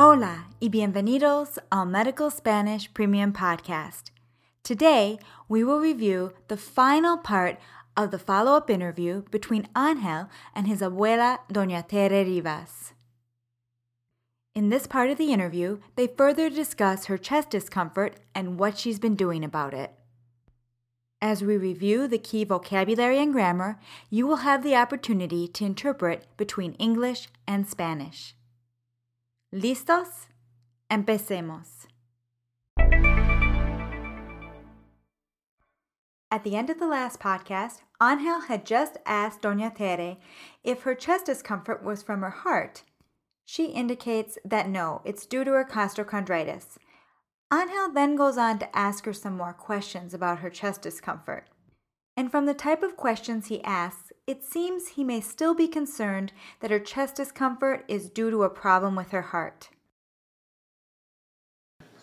Hola y bienvenidos al Medical Spanish Premium Podcast. Today, we will review the final part of the follow up interview between Angel and his abuela, Doña Tere Rivas. In this part of the interview, they further discuss her chest discomfort and what she's been doing about it. As we review the key vocabulary and grammar, you will have the opportunity to interpret between English and Spanish. ¿Listos? Empecemos. At the end of the last podcast, Angel had just asked Doña Tere if her chest discomfort was from her heart. She indicates that no, it's due to her costochondritis. Angel then goes on to ask her some more questions about her chest discomfort. And from the type of questions he asks, it seems he may still be concerned that her chest discomfort is due to a problem with her heart.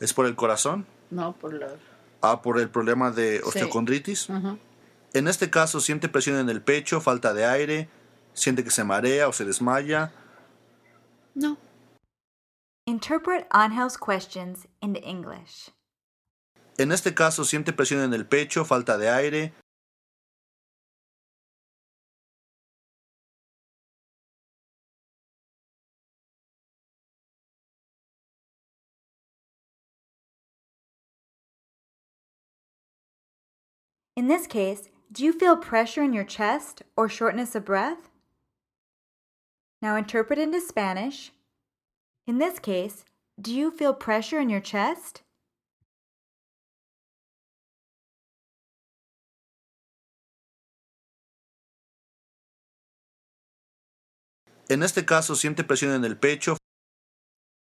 ¿Es por el corazón? No, por la... Ah, por el problema de Sí. osteocondritis. Ujú. En este caso, siente presión en el pecho, falta de aire, siente que se marea o se desmaya. No. Interpret Angel's questions into English. En este caso, siente presión en el pecho, falta de aire. In this case, do you feel pressure in your chest or shortness of breath? Now interpret into Spanish. In this case, do you feel pressure in your chest? En este caso, siente presión en el pecho,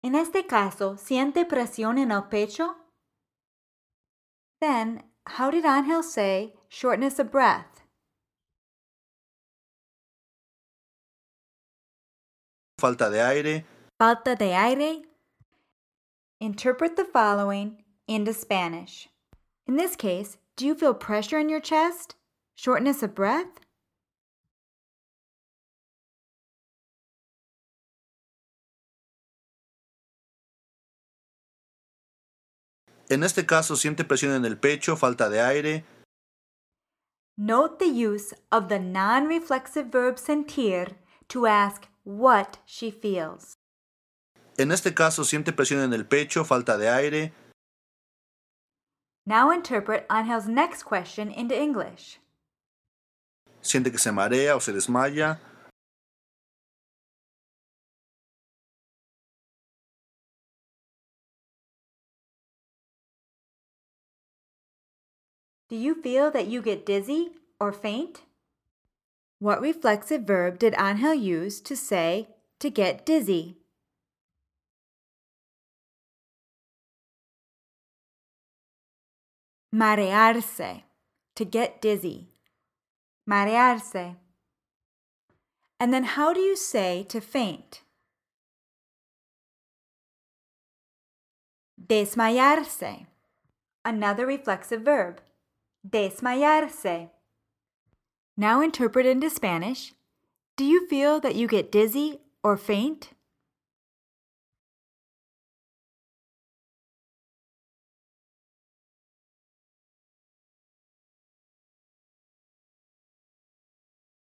En este caso, ¿siente presión en el pecho? Then, how did Angel say shortness of breath? falta de aire. Falta de aire? Interpret the following into Spanish. In this case, do you feel pressure in your chest? Shortness of breath? En este caso, siente presión en el pecho, falta de aire. Note the use of the non reflexive verb sentir to ask what she feels. En este caso, siente presión en el pecho, falta de aire. Now interpret Angel's next question into English. Siente que se marea o se desmaya. Do you feel that you get dizzy or faint? What reflexive verb did Angel use to say to get dizzy? Marearse, to get dizzy. Marearse. And then how do you say to faint? Desmayarse. Another reflexive verb. Desmayarse. Now interpret into Spanish. Do you feel that you get dizzy or faint?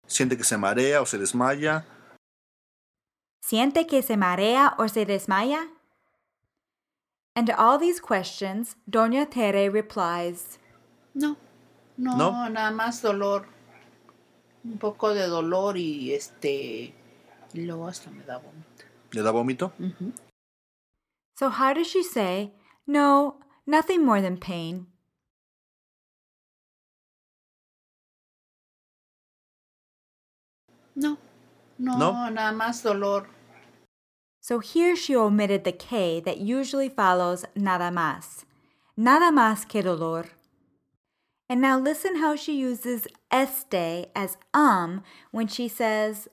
Siente que se marea o se desmaya. ¿Siente que se marea o se desmaya? And to all these questions, Doña Tere replies, No. No, ¿No? nada más dolor. Un poco de dolor y este... Y luego hasta me da vómito. ¿Le da vómito? So how does she say, No, nothing more than pain? No. No, No. nada más dolor. So here she omitted the K that usually follows nada más. Nada más que dolor. And now listen how she uses este as um when she says,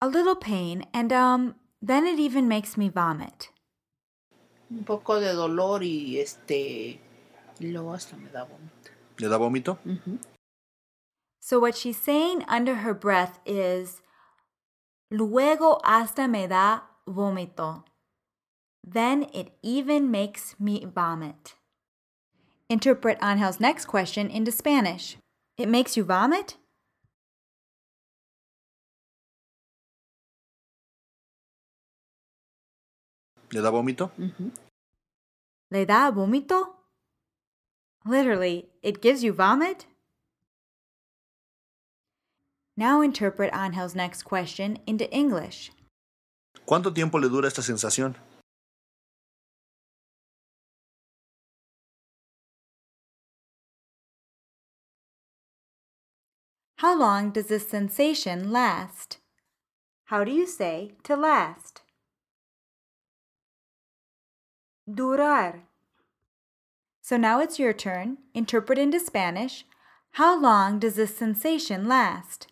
a little pain, and um, then it even makes me vomit. Un poco de dolor y este... Y luego hasta me da vómito. ¿Le da vómito? Ujú. So what she's saying under her breath is, luego hasta me da vómito. Then it even makes me vomit. Interpret Angel's next question into Spanish. It makes you vomit? ¿Le da vómito? Ujú. ¿Le da vómito? Literally, it gives you vomit? Now interpret Angel's next question into English. ¿Cuánto tiempo le dura esta sensación? How long does this sensation last? How do you say to last? Durar. So now it's your turn. Interpret into Spanish. How long does this sensation last?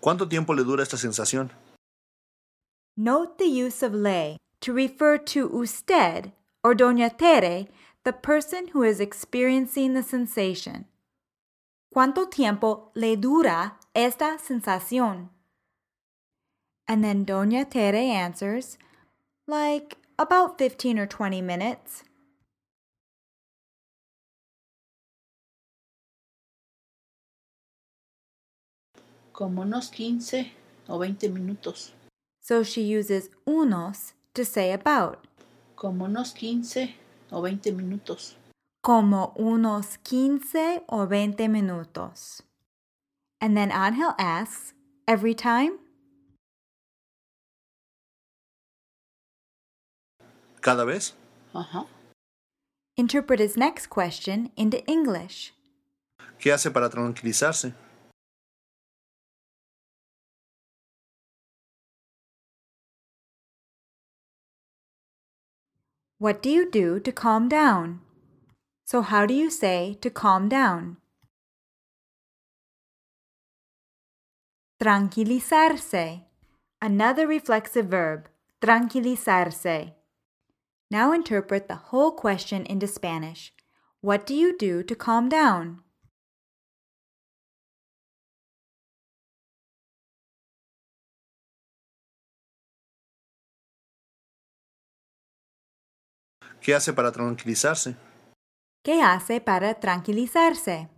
¿Cuánto tiempo le dura esta sensación? Note the use of le to refer to usted or doña Tere, the person who is experiencing the sensation. ¿Cuánto tiempo le dura esta sensación? And then doña Tere answers, like about 15 or 20 minutes. Como unos 15 o 20 minutos. So she uses unos to say about, Como unos 15 o 20 minutos. como unos 15 o 20 minutos. And then Angel asks, every time? ¿Cada vez? Ajá. Interpret his next question into English. ¿Qué hace para tranquilizarse? What do you do to calm down? So, how do you say to calm down? Tranquilizarse. Another reflexive verb. Tranquilizarse. Now interpret the whole question into Spanish. What do you do to calm down? ¿Qué hace para tranquilizarse? ¿Qué hace para tranquilizarse?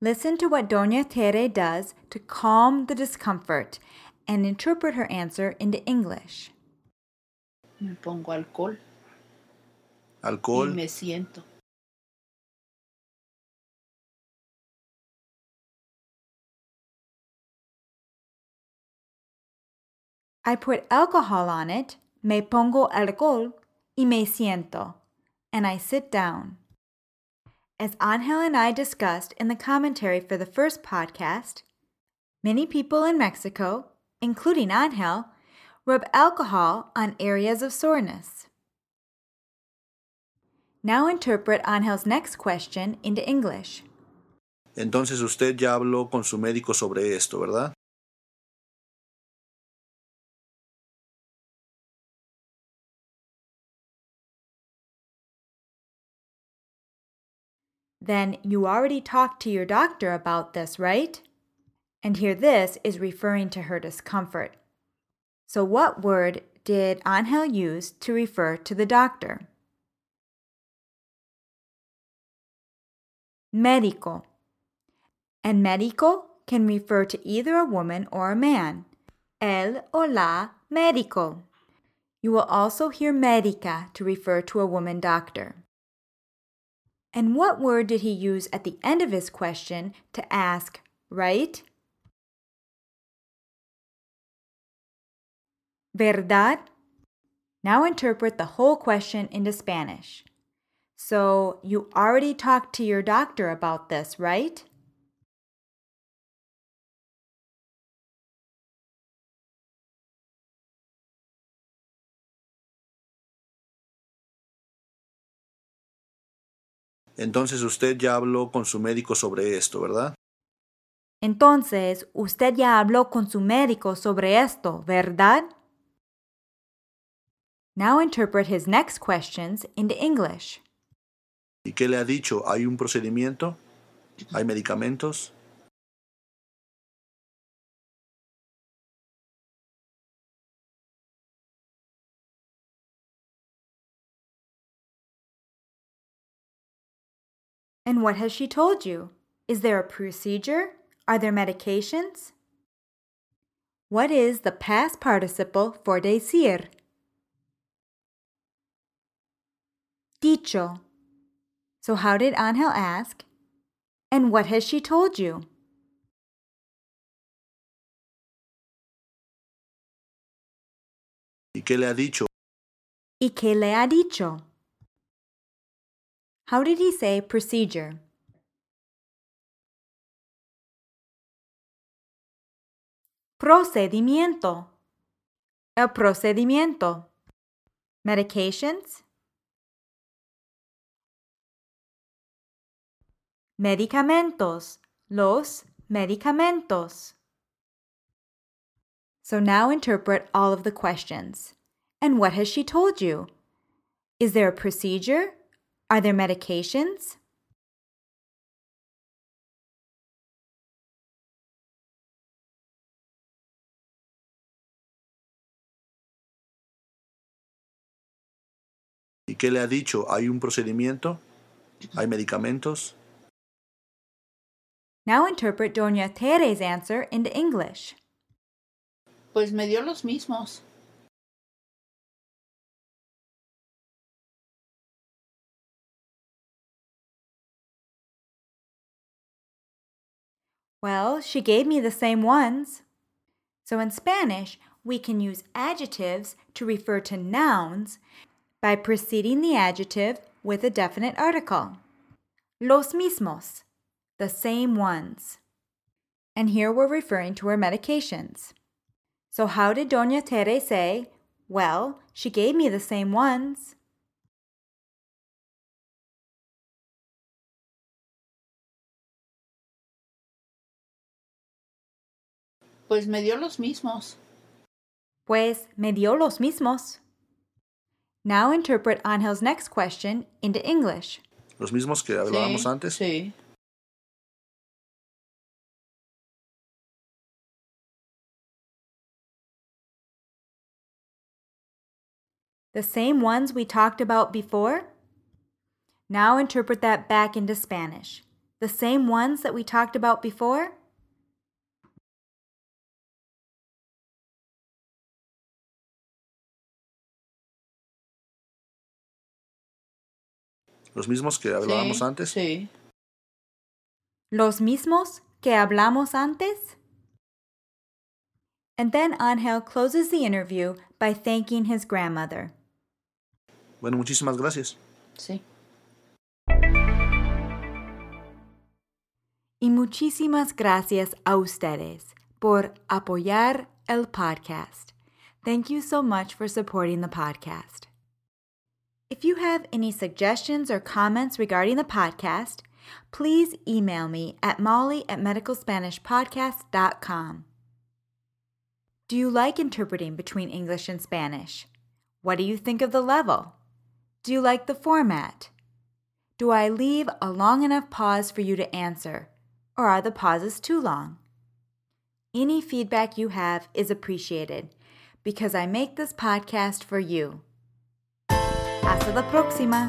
Listen to what Doña Tere does to calm the discomfort and interpret her answer into English. Me pongo alcohol y me siento. I put alcohol on it, me pongo alcohol y me siento, and I sit down. As Angel and I discussed in the commentary for the first podcast, many people in Mexico, including Angel, rub alcohol on areas of soreness. Now interpret Angel's next question into English. Entonces usted ya habló con su médico sobre esto, ¿verdad? Then you already talked to your doctor about this, right? And here this is referring to her discomfort. So, what word did Angel use to refer to the doctor? Médico. And médico can refer to either a woman or a man. El o la médico. You will also hear médica to refer to a woman doctor. And what word did he use at the end of his question to ask, right? ¿Verdad? Now interpret the whole question into Spanish. So, you already talked to your doctor about this, right? Entonces usted ya habló con su médico sobre esto, ¿verdad? Entonces, usted ya habló con su médico sobre esto, ¿verdad? Now interpret his next questions into English. ¿Y qué le ha dicho? ¿Hay un procedimiento? ¿Hay medicamentos? And what has she told you? Is there a procedure? Are there medications? What is the past participle for decir? Dicho. So, how did Angel ask? And what has she told you? ¿Y qué le ha dicho? ¿Y qué le ha dicho? How did he say procedure? Procedimiento. El procedimiento. Medications. Medicamentos. Los medicamentos. So now interpret all of the questions. And what has she told you? Is there a procedure? Are there medications? ¿Y qué le ha dicho? ¿Hay un procedimiento? ¿Hay medicamentos? Now interpret Doña Tere's answer into English. Pues me dio los mismos. Well, she gave me the same ones. So in Spanish, we can use adjectives to refer to nouns by preceding the adjective with a definite article. Los mismos, the same ones. And here we're referring to her medications. So how did Doña Tere say, well, she gave me the same ones? Pues me dio los mismos. Pues me dio los mismos. Now interpret Angel's next question into English. ¿Los mismos que hablábamos sí, antes? Sí. The same ones we talked about before? Now interpret that back into Spanish. The same ones that we talked about before? ¿Los mismos que hablábamos sí, antes? Sí. ¿Los mismos que hablamos antes? And then Angel closes the interview by thanking his grandmother. Bueno, muchísimas gracias. Sí. Y muchísimas gracias a ustedes por apoyar el podcast. Thank you so much for supporting the podcast. If you have any suggestions or comments regarding the podcast, please email me at molly at medicalspanishpodcast.com. Do you like interpreting between English and Spanish? What do you think of the level? Do you like the format? Do I leave a long enough pause for you to answer, or are the pauses too long? Any feedback you have is appreciated because I make this podcast for you. Hasta la próxima.